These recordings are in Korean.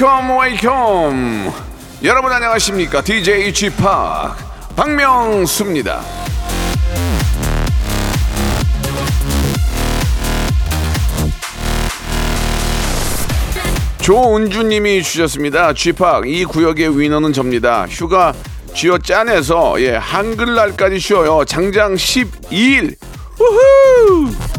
wake up wake up 여러분 안녕하십니까? DJ P 박명수입니다. 조은주님이 주셨습니다. P 이 구역의 위너는 접니다. 휴가 쥐어 짜내서 예 한글날까지 쉬어요. 장장 12일. 우후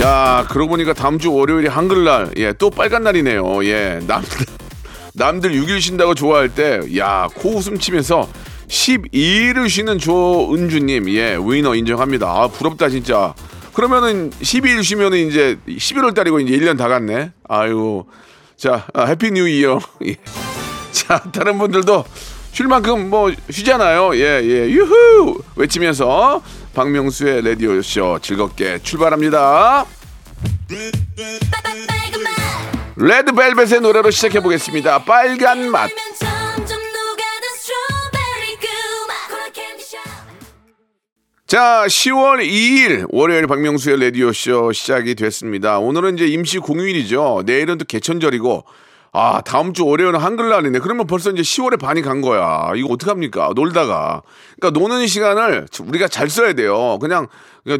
야, 그러고 보니까 다음 주 월요일이 한글날, 예, 또 빨간 날이네요. 예, 남들, 남들 6일 쉰다고 좋아할 때, 야, 코 웃음 치면서 12일을 쉬는 조은주님, 예, winner 인정합니다. 아, 부럽다, 진짜. 그러면은 12일 쉬면은 이제 11월 달이고 이제 1년 다 갔네. 아유. 자, 아, happy new year. 예. 자, 다른 분들도 쉴 만큼 뭐 쉬잖아요. 예, 예. 유후! 외치면서 박명수의 라디오쇼 즐겁게 출발합니다. 레드벨벳의 노래로 시작해 보겠습니다. 빨간 맛. 자, 10월 2일 월요일 박명수의 라디오 쇼 시작이 됐습니다. 오늘은 이제 임시 공휴일이죠. 내일은 또 개천절이고 아, 다음 주 월요일은 한글날이네. 그러면 벌써 이제 10월에 반이 간 거야. 이거 어떡합니까? 놀다가. 그러니까 노는 시간을 우리가 잘 써야 돼요. 그냥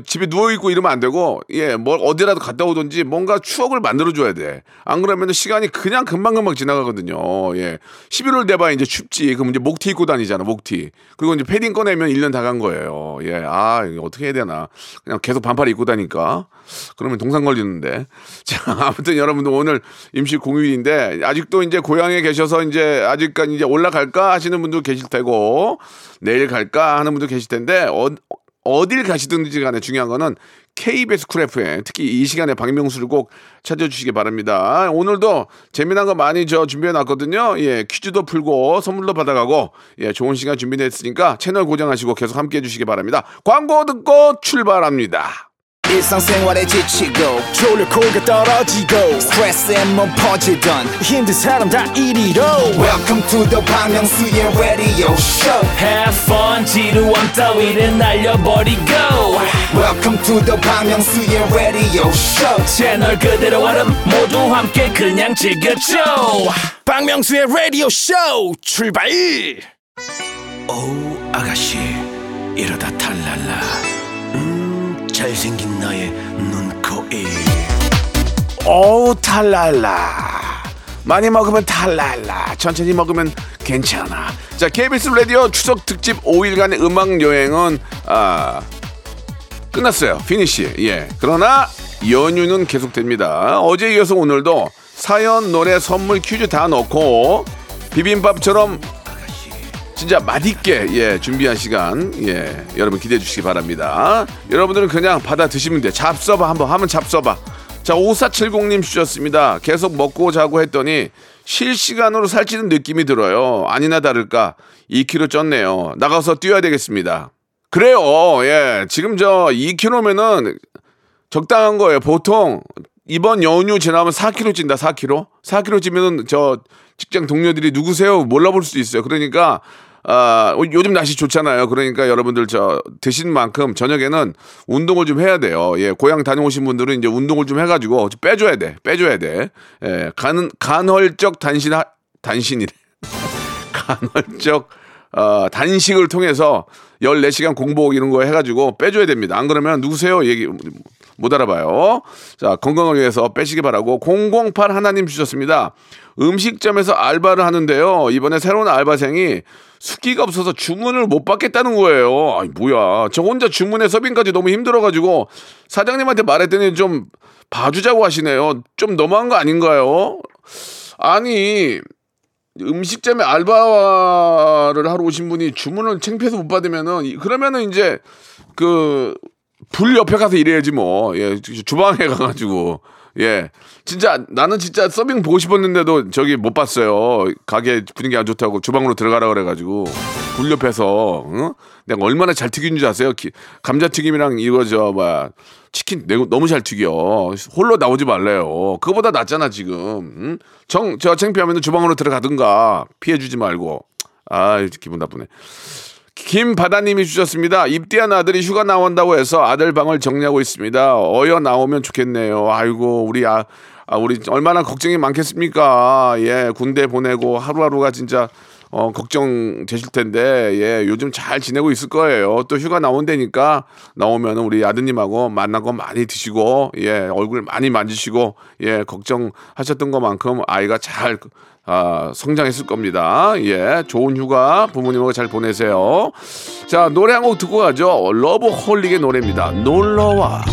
집에 누워있고 이러면 안 되고, 예, 뭘 어디라도 갔다 오든지 뭔가 추억을 만들어줘야 돼. 안 그러면 시간이 그냥 금방금방 지나가거든요. 예. 11월 돼봐야 이제 춥지. 그럼 이제 목티 입고 다니잖아, 목티. 그리고 이제 패딩 꺼내면 1년 다 간 거예요. 예. 아, 이거 어떻게 해야 되나. 그냥 계속 반팔 입고 다니까. 그러면 동상 걸리는데. 자, 아무튼 여러분들 오늘 임시 공휴일인데, 아직도 이제 고향에 계셔서 이제 아직까지 이제 올라갈까 하시는 분도 계실 테고, 내일 갈까 하는 분도 계실 텐데, 어, 어딜 가시든지 간에 중요한 거는 KBS 쿨 FM 특히 이 시간에 박명수를 꼭 찾아주시기 바랍니다. 오늘도 재미난 거 많이 저 준비해 놨거든요. 예, 퀴즈도 풀고 선물도 받아가고 예, 좋은 시간 준비됐으니까 채널 고정하시고 계속 함께 해주시기 바랍니다. 광고 듣고 출발합니다. 일상생활에 지치고, 졸려 코가 떨어지고, 스트레스에 몸 퍼지던, 힘든 사람 다 이리로. welcome to the Bang Myung-soo's radio show. Have fun 지루함 따위를 날려버리고. Welcome to the Bang Myung-soo's radio show. 채널 그대로 얼음 모두 함께 그냥 즐겨줘. 박명수의 라디오 쇼 출발! 어우 아가씨 이러다 탈랄라. 음 잘생긴 나의 눈코입. 어우 탈랄라. 많이 먹으면 탈랄라. 천천히 먹으면 괜찮아. 자 KBS 라디오 추석 특집 5일간의 음악 여행은 아 끝났어요. finish 예. 그러나 연휴는 계속됩니다. 어제 이어서 오늘도 사연 노래 선물 퀴즈 다 넣고 비빔밥처럼 진짜 맛있게 예 준비한 시간 예 여러분 기대해 주시기 바랍니다. 여러분들은 그냥 받아 드시면 돼 잡숴봐 한번 하면 잡숴봐. 자 5470님 주셨습니다. 계속 먹고 자고 했더니 실시간으로 살찌는 느낌이 들어요. 아니나 다를까? 2kg 쪘네요. 나가서 뛰어야 되겠습니다. 그래요. 예 지금 저 2kg면은 적당한 거예요. 보통 이번 연휴 지나면 4kg 찐다 4kg 4kg 찌면은 저 직장 동료들이 누구세요? 몰라볼 수도 있어요. 그러니까 아, 요즘 날씨 좋잖아요. 그러니까 여러분들 저 드신 만큼 저녁에는 운동을 좀 해야 돼요. 예, 고향 다녀오신 분들은 이제 운동을 좀 해가지고 좀 빼줘야 돼. 빼줘야 돼. 예, 간, 간헐적 단신, 단신이래. 간헐적, 어, 단식을 통해서 14시간 공복 이런 거 해가지고 빼줘야 됩니다. 안 그러면 누구세요? 얘기 못 알아봐요. 자, 건강을 위해서 빼시기 바라고 008 하나님 주셨습니다. 음식점에서 알바를 하는데요. 이번에 새로운 알바생이 숙기가 없어서 주문을 못 받겠다는 거예요. 아니, 뭐야. 저 혼자 주문에 서빙까지 너무 힘들어가지고 사장님한테 말했더니 좀 봐주자고 하시네요. 좀 너무한 거 아닌가요? 아니, 음식점에 알바를 하러 오신 분이 주문을 창피해서 못 받으면은 그러면은 이제 그 불 옆에 가서 일해야지 뭐. 예, 주방에 가가지고 예. 진짜 나는 진짜 서빙 보고 싶었는데도 저기 못 봤어요. 가게 분위기 안 좋다고 주방으로 들어가라 그래가지고 불 옆에서 응? 내가 얼마나 잘 튀긴 줄 아세요? 기- 감자튀김이랑 이거 저 뭐야 치킨 내고 너무 잘 튀겨. 홀로 나오지 말래요. 그거보다 낫잖아 지금. 응? 정 저 창피하면 주방으로 들어가든가 피해주지 말고. 아 기분 나쁘네. 김바다님이 주셨습니다. 입대한 아들이 휴가 나온다고 해서 아들 방을 정리하고 있습니다. 어여 나오면 좋겠네요. 아이고 우리 아, 아, 우리 얼마나 걱정이 많겠습니까? 예 군대 보내고 하루하루가 진짜 어 걱정 되실 텐데 예 요즘 잘 지내고 있을 거예요. 또 휴가 나온다니까 나오면 우리 아드님하고 만난 거 많이 드시고 예 얼굴 많이 만지시고 예 걱정하셨던 것만큼 아이가 잘 아, 성장했을 겁니다. 예, 좋은 휴가 부모님하고 잘 보내세요. 자, 노래 한 곡 듣고 가죠. 러브 홀릭의 노래입니다. 놀러와.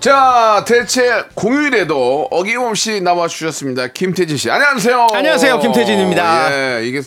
자, 대체 공휴일에도 어김없이 나와 주셨습니다. 김태진 씨. 안녕하세요. 안녕하세요, 김태진입니다. 예, 이게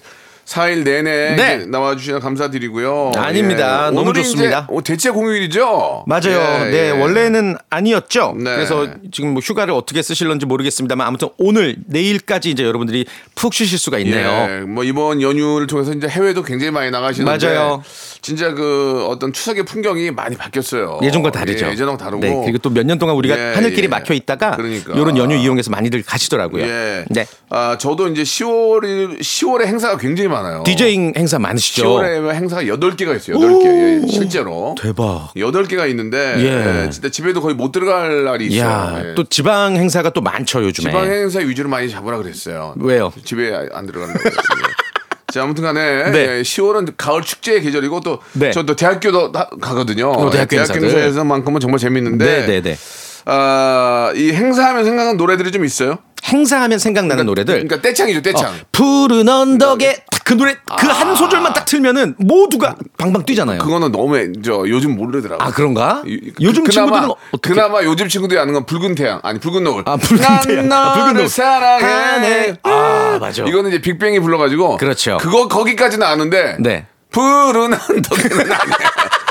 4일 내내 네. 나와주셔서 감사드리고요. 아닙니다. 예. 너무 좋습니다. 어, 대체 공휴일이죠? 맞아요. 예, 네, 예. 원래는 아니었죠. 네. 그래서 지금 뭐 휴가를 어떻게 쓰실런지 모르겠습니다만 아무튼 오늘 내일까지 이제 여러분들이 푹 쉬실 수가 있네요. 예, 뭐 이번 연휴를 통해서 이제 해외도 굉장히 많이 나가시는데 맞아요. 진짜 그 어떤 추석의 풍경이 많이 바뀌었어요. 예전과 다르죠. 예, 예전하고 다르고. 네, 그리고 또 몇 년 동안 우리가 예, 하늘길이 예. 막혀 있다가 그러니까. 이런 연휴 이용해서 많이들 가시더라고요. 예. 네. 아, 저도 이제 10월 10월에 행사가 굉장히 많 아요. 디제잉 행사 많으시죠? 10월에 행사가 8개가 있어요. 8개. 예, 실제로. 대박. 8개가 있는데 예. 예, 진짜 집에도 거의 못 들어갈 날이 있어요. 이야, 예. 또 지방 행사가 또 많죠, 요즘에. 지방 행사 위주로 많이 잡으라 그랬어요. 왜요? 집에 안 들어간다고 그랬어요. 자, 아무튼 간에 네. 예, 10월은 가을 축제의 계절이고 또 네. 전또 대학교도 다- 가거든요. 어, 대학교 예, 행사들. 행사에서만큼은 정말 재밌는데 네, 네, 네. 아, 이 행사하면 생각나는 노래들이 좀 있어요. 행사하면 생각나는 노래들. 그러니까 떼창이죠, 떼창. 어, 푸른 언덕에 딱그 노래 그 한 소절만 딱 틀면은 모두가 방방 뛰잖아요. 그거는 너무 애- 저 요즘 모르더라고. 아 그런가? 이- 요즘 그- 그나마- 친구들은 어떻게? 그나마 요즘 친구들이 아는 건 붉은 태양 아니 붉은 노을. 아, 붉은 태양. 난 아, 붉은 노을. 사랑해. 아, 맞아. 이거는 이제 빅뱅이 불러가지고. 그렇죠. 그거 거기까지는 아는데. 네. 푸른 언덕에는 아니야.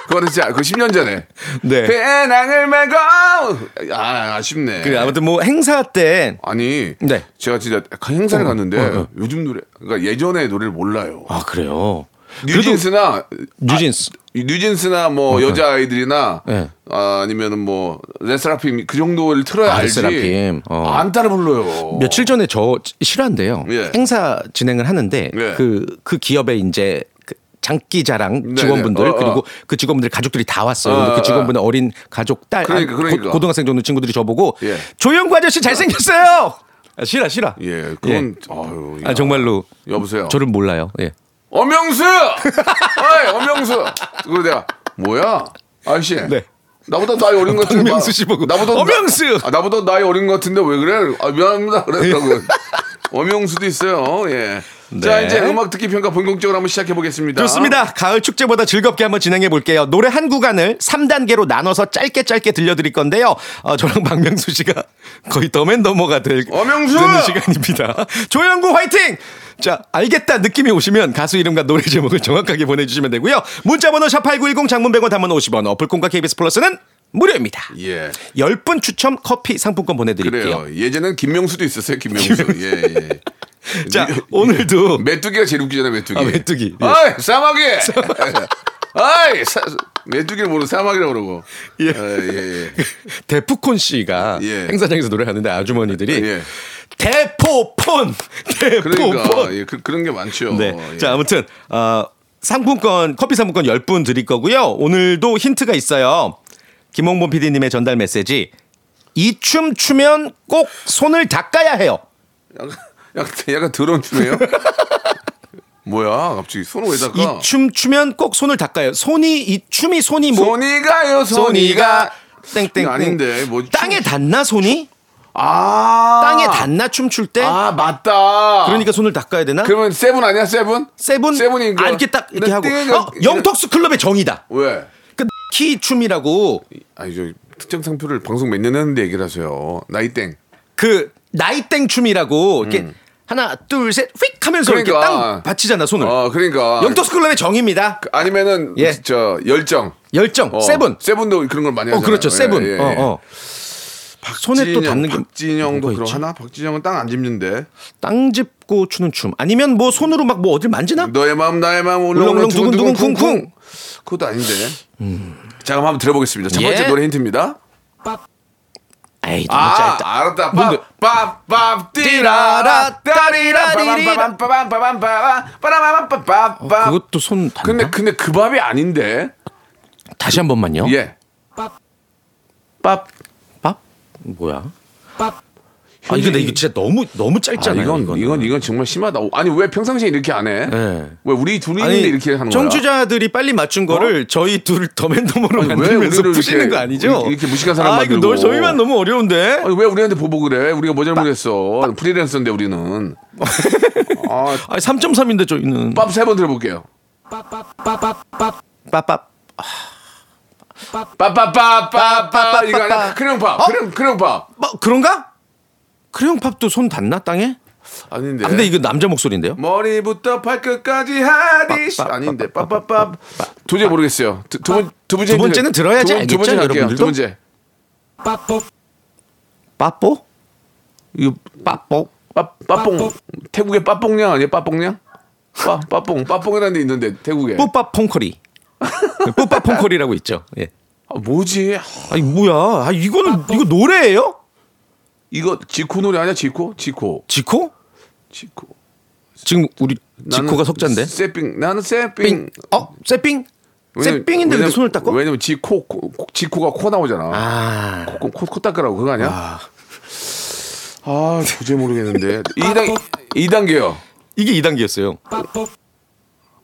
그거는 진짜 그 10년 전에. 네. 배낭을 메고. 아 아쉽네. 그 아무튼 뭐 행사 때 아니. 네. 제가 진짜 행사를 어, 갔는데 어, 어. 요즘 노래 그러니까 예전의 노래를 몰라요. 아 그래요. 뉴진스나 뉴진스. 이 뉴진스나 뭐 여자 아이들이나 네. 아, 아니면은 뭐 레스라핌 그 정도를 틀어야 아, 알지. 레스라핌. 어. 안 따라 불러요. 며칠 전에 저 실화인데요. 예. 행사 진행을 하는데 예. 그그 기업의 이제 그 장기자랑 네, 직원분들 네. 어, 어. 그리고 그 직원분들 가족들이 다 왔어요. 어, 근데 어, 그 직원분의 어 린 가족 딸 그러니까, 아, 그러니까. 고, 등학생 정도 친구들이 저보고 예. 조영구 아저씨 잘생겼어요. 아, 싫어 싫어. 예, 그건 아유. 아 정말로 여보세요. 저를 몰라요. 예. 엄영수. 어이, 엄영수. 그리고 내가 뭐야? 아저씨. 네. 나보다 나이 어린 것 같은데. 엄영수 씨 보고, 나보다 나- 엄영수! 아, 나보다 나이 어린 것 같은데 왜 그래? 아, 미안합니다. 그랬다고. 엄영수도 있어요. 예. 자, 네. 이제 음악 듣기 평가 본격적으로 한번 시작해 보겠습니다. 좋습니다. 가을 축제보다 즐겁게 한번 진행해 볼게요. 노래 한 구간을 3단계로 나눠서 짧게 짧게 들려드릴 건데요. 어, 저랑 박명수 씨가 거의 더맨더머가 될 엄영수! 되는 시간입니다. 조영구 화이팅! 자, 알겠다 느낌이 오시면 가수 이름과 노래 제목을 정확하게 보내주시면 되고요. 문자번호 샵8910 장문 100원 단문 50원 어플콘과 KBS 플러스는 무료입니다. 예. 10분 추첨 커피 상품권 보내드릴게요. 그래요. 예전엔 김명수도 있었어요. 김명수. 예, 예. 자, 오늘도 메뚜기가 제일 웃기잖아요. 메뚜기. 아, 메뚜기. 예. 아이, 사마귀. 아이, 사, 메뚜기를 모르고 사마귀라고 그러고. 예. 예, 예, 예. 대푸콘 씨가 예. 행사장에서 노래하는데 아주머니들이 예. 대포폰 대포폰 그러니까 예, 그, 그런 게 많죠. 네. 예. 자 아무튼 어, 상품권 커피 상품권 10분 드릴 거고요. 오늘도 힌트가 있어요. 김홍범 PD님의 전달 메시지 이 춤 추면 꼭 손을 닦아야 해요. 약간, 약간, 더러운 춤이에요? 뭐야, 갑자기 손을 왜 닦아? 이 춤 추면 꼭 손을 닦아요. 손이 이 춤이 손이 뭐 손이 가요, 손이가. 땡땡 아닌데, 뭐. 춤- 땅에 닿나 손이? 아. 땅에 닿나 춤출 때? 아, 맞다. 그러니까 손을 닦아야 되나? 그러면 세븐 아니야, 세븐? 세븐 세븐이 그- 아, 이렇게 딱 이렇게 하고 띠가- 어, 영턱스 클럽의 정이다. 왜? 나이키 춤이라고 아니, 저 특정 상표를 방송 몇 년 했는데 얘기를 하세요. 나이 땡. 그 나이땡 춤이라고 이렇게 음. 하나 둘 셋 휙 하면서 이렇게 그러니까. 땅 받치잖아 손을. 어, 그러니까. 영턱스 클럽의 정입니다. 아니면은 예. 저 열정. 열정 어, 세븐. 세븐도 그런 걸 많이 어 하잖아요. 그렇죠 세븐. 예, 예, 어 예. 어. 손에 또 닿는 게 박진영도 있지? 하나? 박진영은 땅 안 짚는데. 땅 짚고 추는 춤. 아니면 뭐 손으로 막 뭐 어딜 만지나? 너의 마음 나의 마음 울렁울렁 두근두근 쿵쿵. 그것도 아닌데. 자 그럼 한번 들어보겠습니다. 첫 번째 예. 노래 힌트입니다. 에이 너무 아 짧다. 알았다. 뭔데? 빠빠빠 띠라라 따리라 빠밤 어, 그것도 손 닿나? 근데 근데 그 밥이 아닌데. 다시 한 번만요. 예. 밥. 밥? 뭐야? 아 이거 근데 이거 진짜 너무 너무 아, 짧잖아요. 이건 이거는. 이건 이건 정말 심하다. 아니 왜 평상시에 이렇게 안 해? 네. 왜 우리 둘이 아니 이렇게 하는 거야? 청취자들이 빨리 맞춘 거를 저희 둘 더맨더머로 아니, 왜 만들면서 푸시는 거 아니죠? 이렇게 무식한 사람 아, 만들고. 너 저희만 너무 어려운데. 아니, 왜 우리한테 보복 그래? 우리가 뭐 잘못했어? 프리랜서인데 우리는. 아, 아니 3.3인데 저희는 밥 세 번 들어볼게요. 빠빠 빠빠빠빠빠 이거 아니야? 크레용밥, 어? 크레용 크레용밥. 뭐 그런가? 크레용팝도 손 닿나 땅에? 아닌데. 아, 근데 이거 남자 목소리인데요? 머리부터 발끝까지 하디시 아닌데 빠빠빠 도저히 모르겠어요. 두, 두, 번, 두 번째 두 번째는 들어야지 두, 번- 두 번째 알겠죠, 갈게요. 두 여러분들도? 번째 빠뽀? 이거 빠뽀? 빠, 빠뽕 태국의 빠뽕냥 아니에요? 빠뽕냥? 빠 빠뽕 빠뽕이라는 데 있는데 태국에 뿌빠 퐁커리. 뿌빠 퐁커리라고 있죠. 예. 아, 뭐지? 아니 뭐야? 아 이거는 이거 노래예요? 이거 지코 노래 아니야? 지코? 지코 지코? 지코 지금 우리 지코가 석자인데. 세빙 나는 삥. 어? 왜냐면- 세삥인데 왜 손을 닦고? 왜냐면 지코 지코가 코 나오잖아 아. 코, 코, 코 닦으라고 그거 아니야? 아, 도저히 모르겠는데. 2단, 2단계요. 이게 2단계였어요.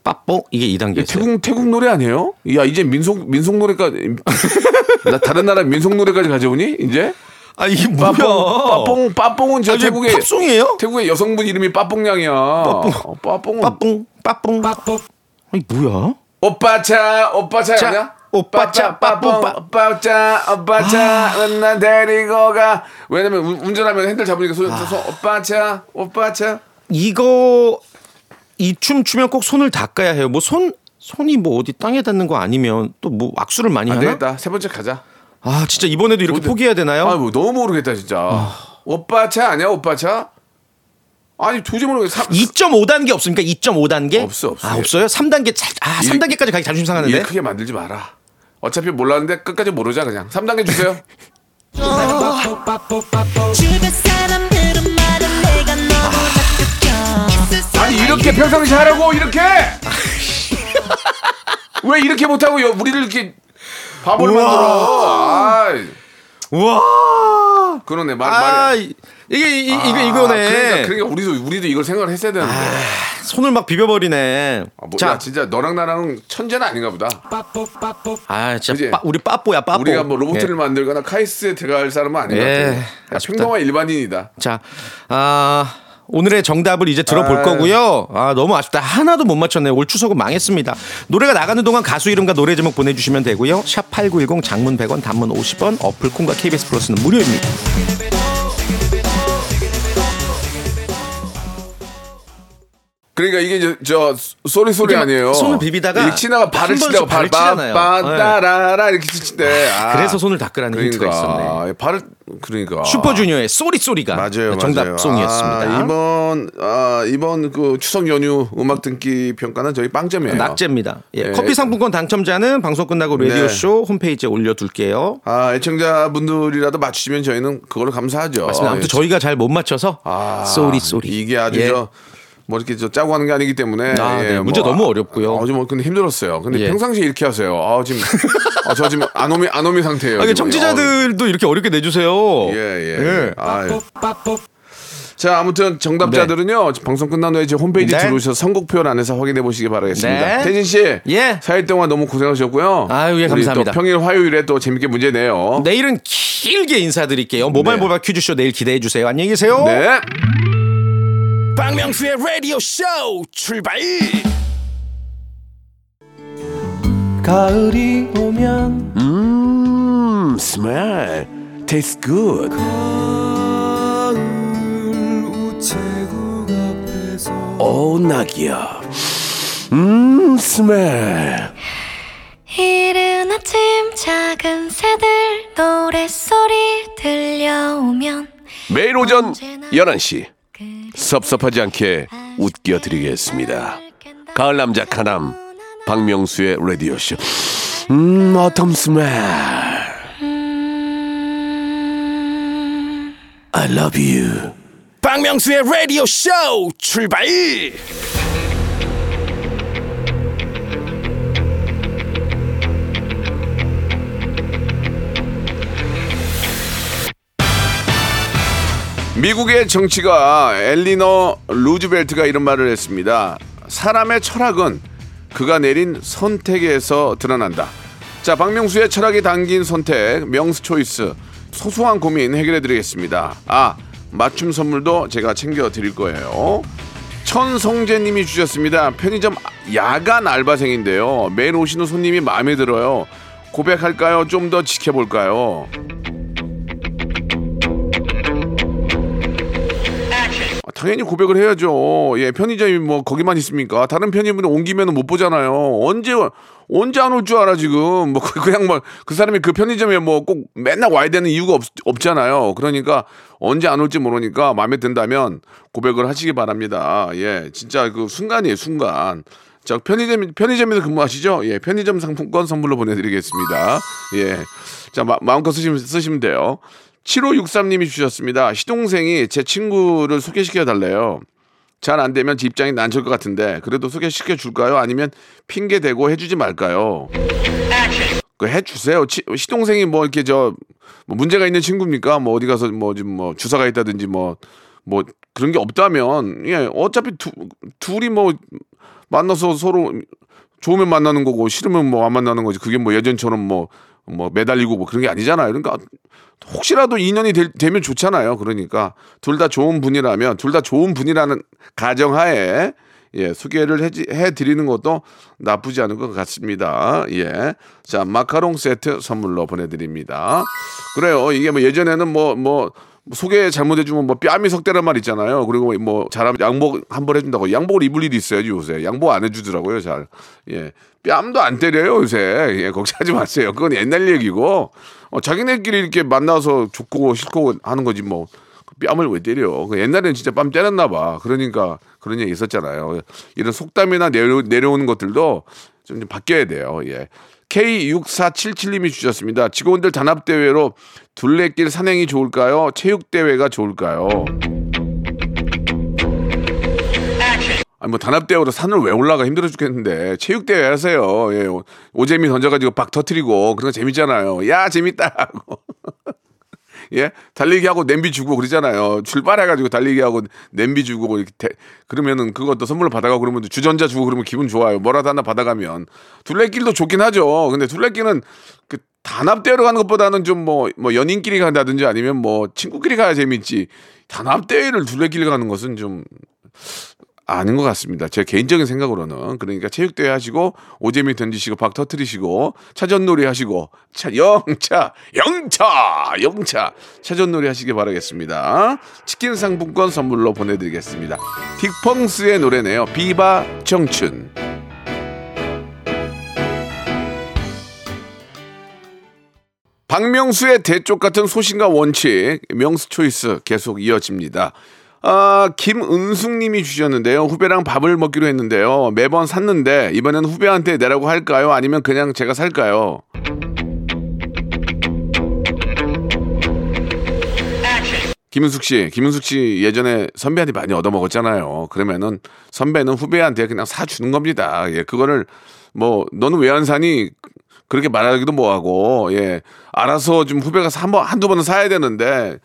빠뽀? 이게 2단계였어요. 태국, 태국 노래 아니에요? 야, 이제 민속, 민속 노래까지. 나 다른 나라 민속 노래까지 가져오니? 이제? 아 이게 뭐야? 빠뽕, 빠뽕은 저 아니, 태국의. 팝송이에요? 태국의 여성분 이름이 빠뽕냥이야. 빠뽕. 빠뽕은. 빠뽕 빠뽕 빠뽕. 아니 뭐야? 오빠차, 오빠차 자, 아니야? 오빠차, 빠뽕, 오빠차, 오빠차, 난 데리고 가. 왜냐면 운- 운전하면 핸들 잡으니까 손, 손 오빠차, 오빠차. 이거 이 춤 추면 꼭 손을 닦아야 해요. 뭐 손 손이 뭐 어디 땅에 닿는 거 아니면 또 뭐 악수를 많이 안 하나? 되겠다. 세 번째 가자. 아 진짜 이번에도 이렇게 어디- 포기해야 되나요? 아, 뭐 너무 모르겠다 진짜. 오빠 차 아니야 오빠 차? 아니 도저히 모르겠어. 2.5단계 없습니까? 2.5단계? 없어, 없어. 아 없어요? 3단계 살- 아 일- 3단계까지 가기 자존심 상하는데. 일 크게 만들지 마라. 어차피 몰랐는데 끝까지 모르자 그냥. 3단계 주세요. 아니 이렇게 평상시 하라고 이렇게. 왜 이렇게 못하고 여- 우리를 이렇게 바보를 우와. 만들어? 아이, 우와. 그러네 말 아 말이. 이- 이게 이, 아, 이거 이거네. 그러니까, 그러니까 우리도 우리도 이걸 생각을 했어야 되는데. 손을 막 비벼버리네. 아, 뭐, 자, 야, 진짜 너랑 나랑 천재는 아닌가 보다. 아 진짜? 빠- 우리 빠뽀야 빠뽀. 우리가 뭐 로봇을 예. 만들거나 카이스트에 들어갈 사람은 아닌 것 예, 같아요. 그냥 아쉽다. 평범한 일반인이다. 자, 아, 오늘의 정답을 이제 들어볼 아. 거고요. 아, 너무 아쉽다. 하나도 못 맞췄네요. 올 추석은 망했습니다. 노래가 나가는 동안 가수 이름과 노래 제목 보내주시면 되고요. 샵8910 장문 100원, 단문 50원, 어플 콩과 KBS 플러스는 무료입니다. 그러니까 이게 이제 저 Sorry Sorry 아니에요. 손을 비비다가 치다가 발을 치다가 발 발을 치잖아요. 빠빠따라라 이렇게 치는데 아, 그래서 손을 닦으라는 힌트가 있었네. 발을 그러니까 슈퍼주니어의 Sorry Sorry가 맞아요, 정답 맞아요. 송이었습니다. 아, 이번 아, 이번 그 추석 연휴 음악 듣기 평가는 저희 빵점이에요. 낙제입니다. 예, 예. 커피 상품권 당첨자는 방송 끝나고 라디오 네. 쇼 홈페이지에 올려둘게요. 아, 애청자분들이라도 맞추시면 저희는 그걸로 감사하죠. 맞습니다. 아무튼 예. 저희가 잘 못 맞춰서 아, sorry sorry. 이게 아주 예. 저, 뭐 이렇게 저 짜고 하는 게 아니기 때문에. 아, 예, 네. 문제 뭐, 너무 어렵고요. 아, 좀 근데 힘들었어요. 근데 예. 평상시에 이렇게 하세요. 아, 지금, 아, 저 지금 아노미, 아노미 상태예요. 아, 지금. 청취자들도 이렇게 어렵게 내주세요. 어, 예, 예. 아유. 자, 아무튼 정답자들은요, 방송 끝난 후에 제 홈페이지 네. 들어오셔서 선곡표 안에서 확인해 보시기 바라겠습니다. 네. 태진 씨. 예. 4일 동안 너무 고생하셨고요. 아유, 예, 감사합니다. 또 평일 화요일에 또 재밌게 문제 내요. 내일은 길게 인사드릴게요. 모바일 네. 모바일 퀴즈쇼 내일 기대해 주세요. 안녕히 계세요. 네. 박명수의 라디오 쇼 출발! 가을이 오면 음 스멜. 테이스 굿오 낙이야. 음 스멜. 이른 아침 작은 새들 노랫소리 들려오면 매일 오전 11시 섭섭하지 않게 웃겨드리겠습니다. 가을 남자 카남 박명수의 라디오 쇼 음 어텀 스멜 I love you. 박명수의 라디오 쇼 출발 미국의 정치가 엘리너 루즈벨트가 이런 말을 했습니다. 사람의 철학은 그가 내린 선택에서 드러난다. 자, 박명수의 철학이 담긴 선택, 명수 초이스. 소소한 고민 해결해 드리겠습니다. 아, 맞춤 선물도 제가 챙겨 드릴 거예요. 천성재 님이 주셨습니다. 편의점 야간 알바생인데요. 매일 오시는 손님이 마음에 들어요. 고백할까요? 좀 더 지켜볼까요? 당연히 고백을 해야죠. 예, 편의점이 뭐 거기만 있습니까? 다른 편의점은 옮기면 못 보잖아요. 언제 언제 안 올 줄 알아 지금? 뭐 그냥 뭐 그 사람이 그 편의점에 뭐 꼭 맨날 와야 되는 이유가 없, 없잖아요. 그러니까 언제 안 올지 모르니까 마음에 든다면 고백을 하시기 바랍니다. 예, 진짜 그 순간이에요, 순간. 자, 편의점 편의점에서 근무하시죠? 예, 편의점 상품권 선물로 보내드리겠습니다. 예, 자 마, 마음껏 쓰시면 쓰시면 돼요. 7563님이 주셨습니다. 시동생이 제 친구를 소개시켜 달래요. 잘 안 되면 제 입장이 난처할 것 같은데 그래도 소개시켜 줄까요? 아니면 핑계 대고 해주지 말까요? 그 해주세요. 치- 시동생이 뭐 이렇게 저 뭐 문제가 있는 친구입니까? 뭐 어디 가서 뭐 지금 뭐 주사가 있다든지 뭐뭐 그런 게 없다면 예 어차피 두, 둘이 뭐 만나서 서로 좋으면 만나는 거고 싫으면 뭐 안 만나는 거지. 그게 뭐 예전처럼 뭐, 뭐 매달리고 뭐 그런 게 아니잖아요. 그러니까 혹시라도 인연이 될- 되면 좋잖아요. 그러니까 둘 다 좋은 분이라면 둘 다 좋은 분이라는 가정하에 예, 소개를 해, 해 드리는 것도 나쁘지 않은 것 같습니다. 예. 자, 마카롱 세트 선물로 보내드립니다. 그래요. 이게 뭐 예전에는 뭐, 뭐, 소개 잘못해주면 뭐 뺨이 석대란 말 있잖아요. 그리고 뭐 잘하면 양복 한 번 해준다고 양복을 입을 일이 있어야지 요새 양복 안 해주더라고요 잘. 예, 뺨도 안 때려요 요새. 예, 걱정하지 마세요. 그건 옛날 얘기고 어, 자기네끼리 이렇게 만나서 좋고 싫고 하는 거지 뭐 뺨을 왜 때려? 그 옛날에는 진짜 뺨 때렸나 봐. 그러니까 그런 얘기 있었잖아요. 이런 속담이나 내려, 내려오는 것들도 좀, 좀 바뀌어야 돼요. 예. K6477님이 주셨습니다. 직원들 단합대회로 둘레길 산행이 좋을까요? 체육대회가 좋을까요? 아니 뭐 단합대회로 산을 왜 올라가 힘들어 죽겠는데 체육대회 하세요. 예. 오- 오재미 던져가지고 박 터트리고 그런 거 재밌잖아요. 야 재밌다 하고. 예 달리기 하고 냄비 주고 그러잖아요. 출발해가지고 달리기 하고 냄비 주고 이렇게 대- 그러면은 그것도 선물로 받아가고 그러면 주전자 주고 그러면 기분 좋아요. 뭐라도 하나 받아가면 둘레길도 좋긴 하죠. 근데 둘레길은 그 단합대회로 가는 것보다는 좀뭐뭐 연인끼리 간다든지 아니면 뭐 친구끼리 가야 재밌지. 단합대회를 둘레길 가는 것은 좀 아닌 것 같습니다. 제 개인적인 생각으로는 그러니까 체육대회 하시고 오재미 던지시고 박 터트리시고 차전놀이 하시고 차 영차 영차 영차 차전놀이 하시길 바라겠습니다. 치킨 상품권 선물로 보내드리겠습니다. 딕펑스의 노래네요. 비바 청춘. 박명수의 대쪽 같은 소신과 원칙 명수 초이스 계속 이어집니다. 아, 김은숙님이 주셨는데요. 후배랑 밥을 먹기로 했는데요. 매번 샀는데 이번엔 후배한테 내라고 할까요? 아니면 그냥 제가 살까요? 김은숙 씨, 김은숙 씨 예전에 선배한테 많이 얻어먹었잖아요. 그러면은 선배는 후배한테 그냥 사주는 겁니다. 예, 그거를 뭐 너는 왜 안 사니? 그렇게 말하기도 뭐하고 예 알아서 좀 후배가 한 번 한두 번은 사야 되는데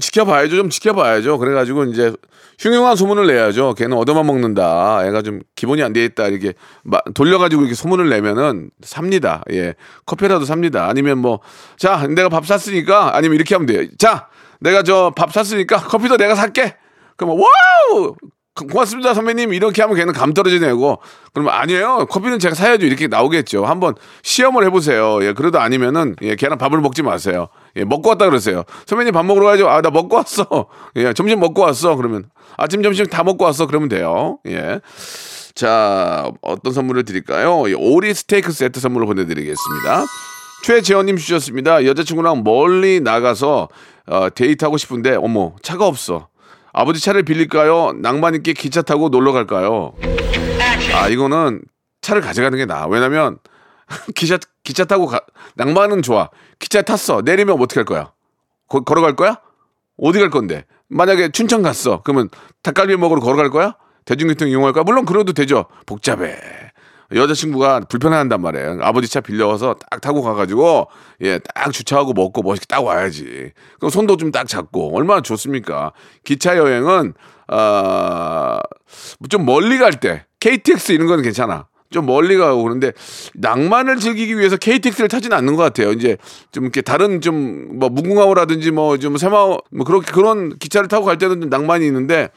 지켜봐야죠 좀 지켜봐야죠. 그래가지고 이제 흉흉한 소문을 내야죠. 걔는 얻어만 먹는다. 애가 좀 기본이 안 돼 있다. 이렇게 마- 돌려가지고 이렇게 소문을 내면은 삽니다. 예. 커피라도 삽니다. 아니면 뭐 자 내가 밥 샀으니까 아니면 이렇게 하면 돼요. 자 내가 저 밥 샀으니까 커피도 내가 살게. 그러면 wow 고- 고맙습니다 선배님. 이렇게 하면 걔는 감 떨어지네고 그러면 아니에요. 커피는 제가 사야죠. 이렇게 나오겠죠. 한번 시험을 해보세요. 예 그래도 아니면은 예 걔랑 밥을 먹지 마세요. 예 먹고 왔다 그러세요. 선배님 밥 먹으러 가야죠. 아 나 먹고 왔어. 예 점심 먹고 왔어. 그러면 아침 점심 다 먹고 왔어. 그러면 돼요. 예. 자, 어떤 선물을 드릴까요? 이 오리 스테이크 세트 선물로 보내드리겠습니다. 최재원님 주셨습니다. 여자친구랑 멀리 나가서 어, 데이트하고 싶은데, 어머, 차가 없어. 아버지 차를 빌릴까요? 낭만 있게 기차 타고 놀러 갈까요? 아, 이거는 차를 가져가는 게 나아. 왜냐면, 기차, 기차 타고 가, 낭만은 좋아. 기차 탔어. 내리면 어떻게 할 거야? 거- 걸어갈 거야? 어디 갈 건데? 만약에 춘천 갔어. 그러면 닭갈비 먹으러 걸어갈 거야? 대중교통 이용할 거야? 물론 그래도 되죠. 복잡해. 여자친구가 불편해한단 말이에요. 아버지 차 빌려와서 딱 타고 가가지고 예, 딱 주차하고 먹고 멋있게 딱 와야지. 그럼 손도 좀 딱 잡고 얼마나 좋습니까? 기차 여행은 아좀 멀리 갈 때 KTX 이런 거는 괜찮아. 좀 멀리 가고 그런데 낭만을 즐기기 위해서 KTX를 타지는 않는 것 같아요. 이제 좀 이렇게 다른 좀 뭐 무궁화호라든지 뭐 좀 새마을 뭐 그렇게 그런 기차를 타고 갈 때는 좀 낭만이 있는데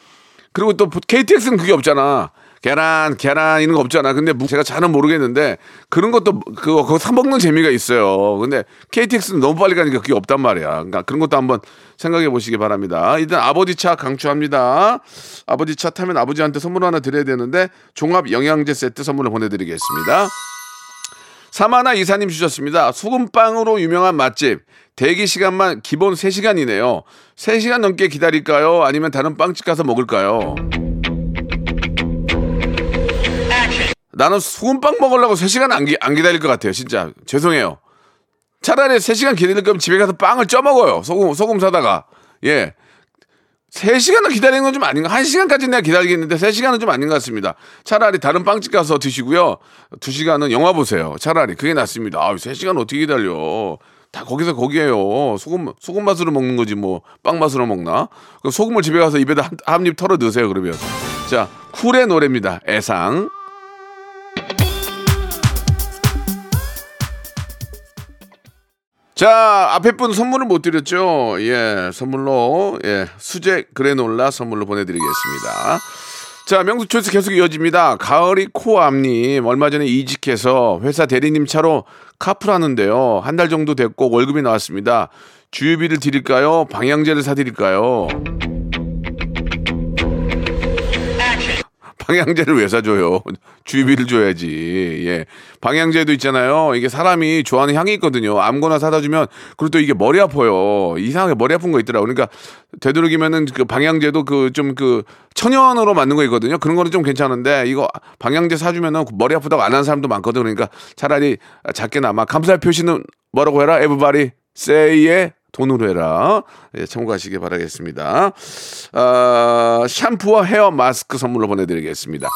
그리고 또 KTX는 그게 없잖아. 계란, 계란 이런 거 없잖아. 근데 무- 제가 잘은 모르겠는데 그런 것도 그거 그거 사 먹는 재미가 있어요. 근데 KTX는 너무 빨리 가니까 그게 없단 말이야. 그러니까 그런 것도 한번 생각해 보시기 바랍니다. 일단 아버지 차 강추합니다. 아버지 차 타면 아버지한테 선물 하나 드려야 되는데 종합 영양제 세트 선물로 보내드리겠습니다. 사마나 이사님 주셨습니다. 소금빵으로 유명한 맛집. 대기 시간만 기본 3시간이네요. 3시간 넘게 기다릴까요? 아니면 다른 빵집 가서 먹을까요? 나는 소금빵 먹으려고 3시간 안, 기, 안 기다릴 것 같아요. 진짜. 죄송해요. 차라리 3시간 기다릴 거면 집에 가서 빵을 쪄 먹어요. 소금, 소금 사다가. 예. 3시간을 기다리는 건 좀 아닌 가? 1시간까지 내가 기다리겠는데 3시간은 좀 아닌 것 같습니다. 차라리 다른 빵집 가서 드시고요. 2시간은 영화 보세요. 차라리. 그게 낫습니다. 아, 3시간 어떻게 기다려. 다 거기서 거기에요. 소금, 소금 맛으로 먹는 거지 뭐 빵 맛으로 먹나? 그 소금을 집에 가서 입에다 한, 한입 털어 넣으세요, 그러면. 자, 쿨의 노래입니다. 애상. 자, 앞에 분 선물을 못 드렸죠? 예, 선물로, 예, 수제 그래놀라 선물로 보내드리겠습니다. 자, 명수 초이스 계속 이어집니다. 가을이 코암님, 얼마 전에 이직해서 회사 대리님 차로 카풀하는데요. 한 달 정도 됐고 월급이 나왔습니다. 주유비를 드릴까요? 방향제를 사드릴까요? 방향제를 왜 사줘요? 주유비를 줘야지. 예. 방향제도 있잖아요. 이게 사람이 좋아하는 향이 있거든요. 아무거나 사다 주면, 그리고 또 이게 머리 아파요. 이상하게 머리 아픈 거 있더라고. 그러니까 되도록이면은 그 방향제도 그 좀그 천연으로 만든 거 있거든요. 그런 거는 좀 괜찮은데, 이거 방향제 사주면은 머리 아프다고 안 하는 사람도 많거든. 그러니까 차라리 작게나마 감사의 표시는 뭐라고 해라? 에브바리 세이의 돈으로 해라. 예, 참고하시기 바라겠습니다. 아, 샴푸와 헤어 마스크 선물로 보내드리겠습니다.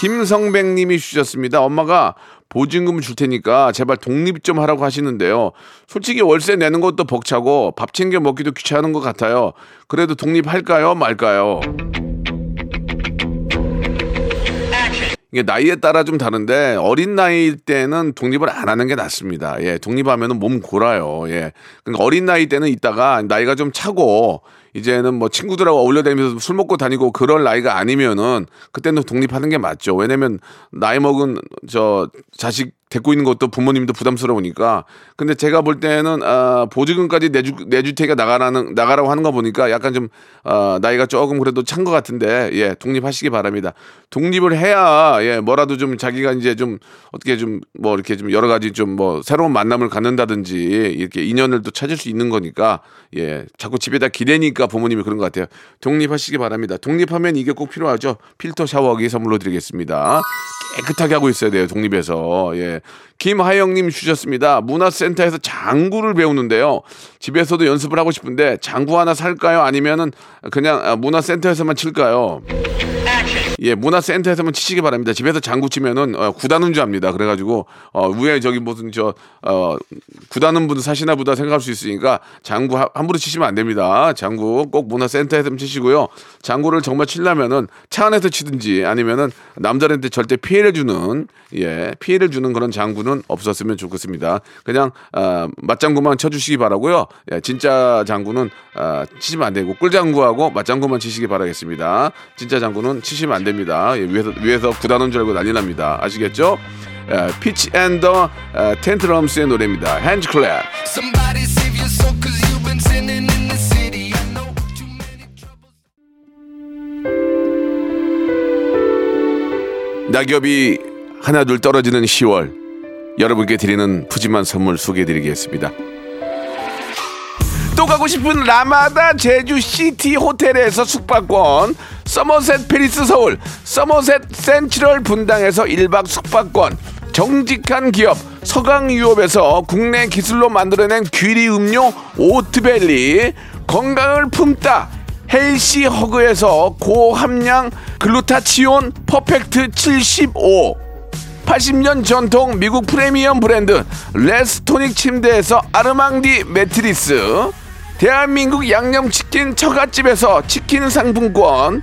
김성백 님이 주셨습니다. 엄마가 보증금 줄 테니까 제발 독립 좀 하라고 하시는데요. 솔직히 월세 내는 것도 벅차고 밥 챙겨 먹기도 귀찮은 것 같아요. 그래도 독립할까요? 말까요? 이게 나이에 따라 좀 다른데 어린 나이 때는 독립을 안 하는 게 낫습니다. 예, 독립하면은 몸 골아요. 예. 그러니까 어린 나이 때는 있다가 나이가 좀 차고 이제는 뭐 친구들하고 어울려 다니면서 술 먹고 다니고 그럴 나이가 아니면은 그때는 독립하는 게 맞죠. 왜냐면 나이 먹은 저 자식 데리고 있는 것도 부모님도 부담스러우니까. 근데 제가 볼 때는 아, 보증금까지 내주 내주택에 나가라는 나가라고 하는 거 보니까 약간 좀 아, 나이가 조금 그래도 찬 것 같은데 예 독립하시기 바랍니다. 독립을 해야 예 뭐라도 좀 자기가 이제 좀 어떻게 좀 뭐 이렇게 좀 여러 가지 좀 뭐 새로운 만남을 갖는다든지 이렇게 인연을 또 찾을 수 있는 거니까 예 자꾸 집에다 기대니까 부모님이 그런 것 같아요. 독립하시기 바랍니다. 독립하면 이게 꼭 필요하죠. 필터 샤워기 선물로 드리겠습니다. 깨끗하게 하고 있어야 돼요. 독립해서 예. 김하영님 주셨습니다. 문화센터에서 장구를 배우는데요. 집에서도 연습을 하고 싶은데 장구 하나 살까요? 아니면은 그냥 아, 문화센터에서만 칠까요? 예, 문화센터에서만 치시기 바랍니다. 집에서 장구 치면은 어, 압니다. 그래가지고 어, 위에 저기 무슨 저 어, 구다는 분 사시나 보다 생각할 수 있으니까 장구 하- 함부로 치시면 안 됩니다. 장구 꼭 문화센터에서 치시고요. 장구를 정말 치려면은 차 안에서 치든지 아니면은 남자한테 절대 피해를 주는 예 피해를 주는 그런 장구는 없었으면 좋겠습니다. 그냥 아, 맞장구만 쳐주시기 바라고요. 예, 진짜 장구는 아, 치시면 안 되고 꿀장구하고 맞장구만 치시기 바라겠습니다. 진짜 장구는 치시면 안 됩니다. 예, 위에서 위에서 구다는 줄 알고 난리 납니다. 아시겠죠? 예, Fitz and the Tantrums의 노래입니다. HandClap. 낙엽이 하나둘 떨어지는 10월 여러분께 드리는 푸짐한 선물 소개해드리겠습니다. 또 가고 싶은 라마다 제주 시티 호텔에서 숙박권, 서머셋 팰리스 서울, 서머셋 센트럴 분당에서 1박 숙박권, 정직한 기업 서강유업에서 국내 기술로 만들어낸 귀리 음료 오트벨리, 건강을 품다 헬시 허그에서 고함량 글루타치온 퍼펙트 75 80년 전통 미국 프리미엄 브랜드 레스토닉 침대에서 아르망디 매트리스 대한민국 양념치킨 처갓집에서 치킨 상품권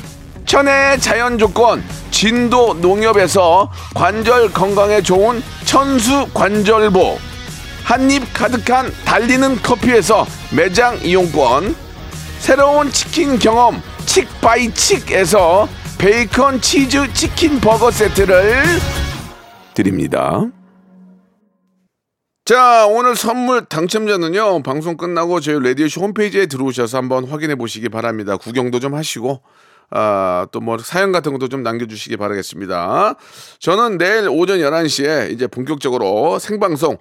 천혜의 자연 조건 진도 농협에서 관절 건강에 좋은 천수 관절보 한입 가득한 달리는 커피에서 매장 이용권 새로운 치킨 경험 칙바이칙에서 베이컨 치즈 치킨 버거 세트를 드립니다. 자, 오늘 선물 당첨자는요, 방송 끝나고 저희 라디오쇼 홈페이지에 들어오셔서 한번 확인해 보시기 바랍니다. 구경도 좀 하시고, 아, 또 뭐 사연 같은 것도 좀 남겨주시기 바라겠습니다. 저는 내일 오전 11시에 이제 본격적으로 생방송,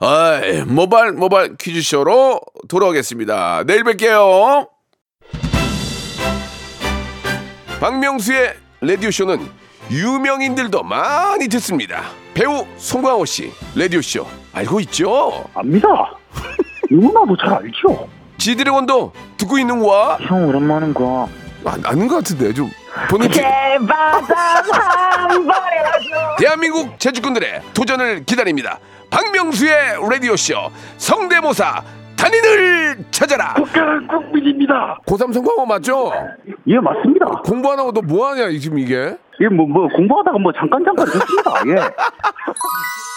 어이, 모발, 모발 퀴즈쇼로 돌아오겠습니다. 내일 뵐게요. 박명수의 라디오쇼는 유명인들도 많이 듣습니다. 배우 송강호 씨, 라디오쇼 알고 있죠? 압니다. 누구나도 잘 알죠. 지드래곤도 듣고 있는 거야? 형 오랜만인 거. 아, 아는 것 같은데 좀 보는 기... 대한민국 제주꾼들의 도전을 기다립니다. 박명수의 라디오 쇼 성대모사 단인을 찾아라. 국가는 국민입니다. 고3 송강호 맞죠? 예 맞습니다. 공부 안 하고 너 뭐 하냐 지금 이게? 예 뭐 뭐 공부하다가 뭐 잠깐 잠깐 듣습니다. 예.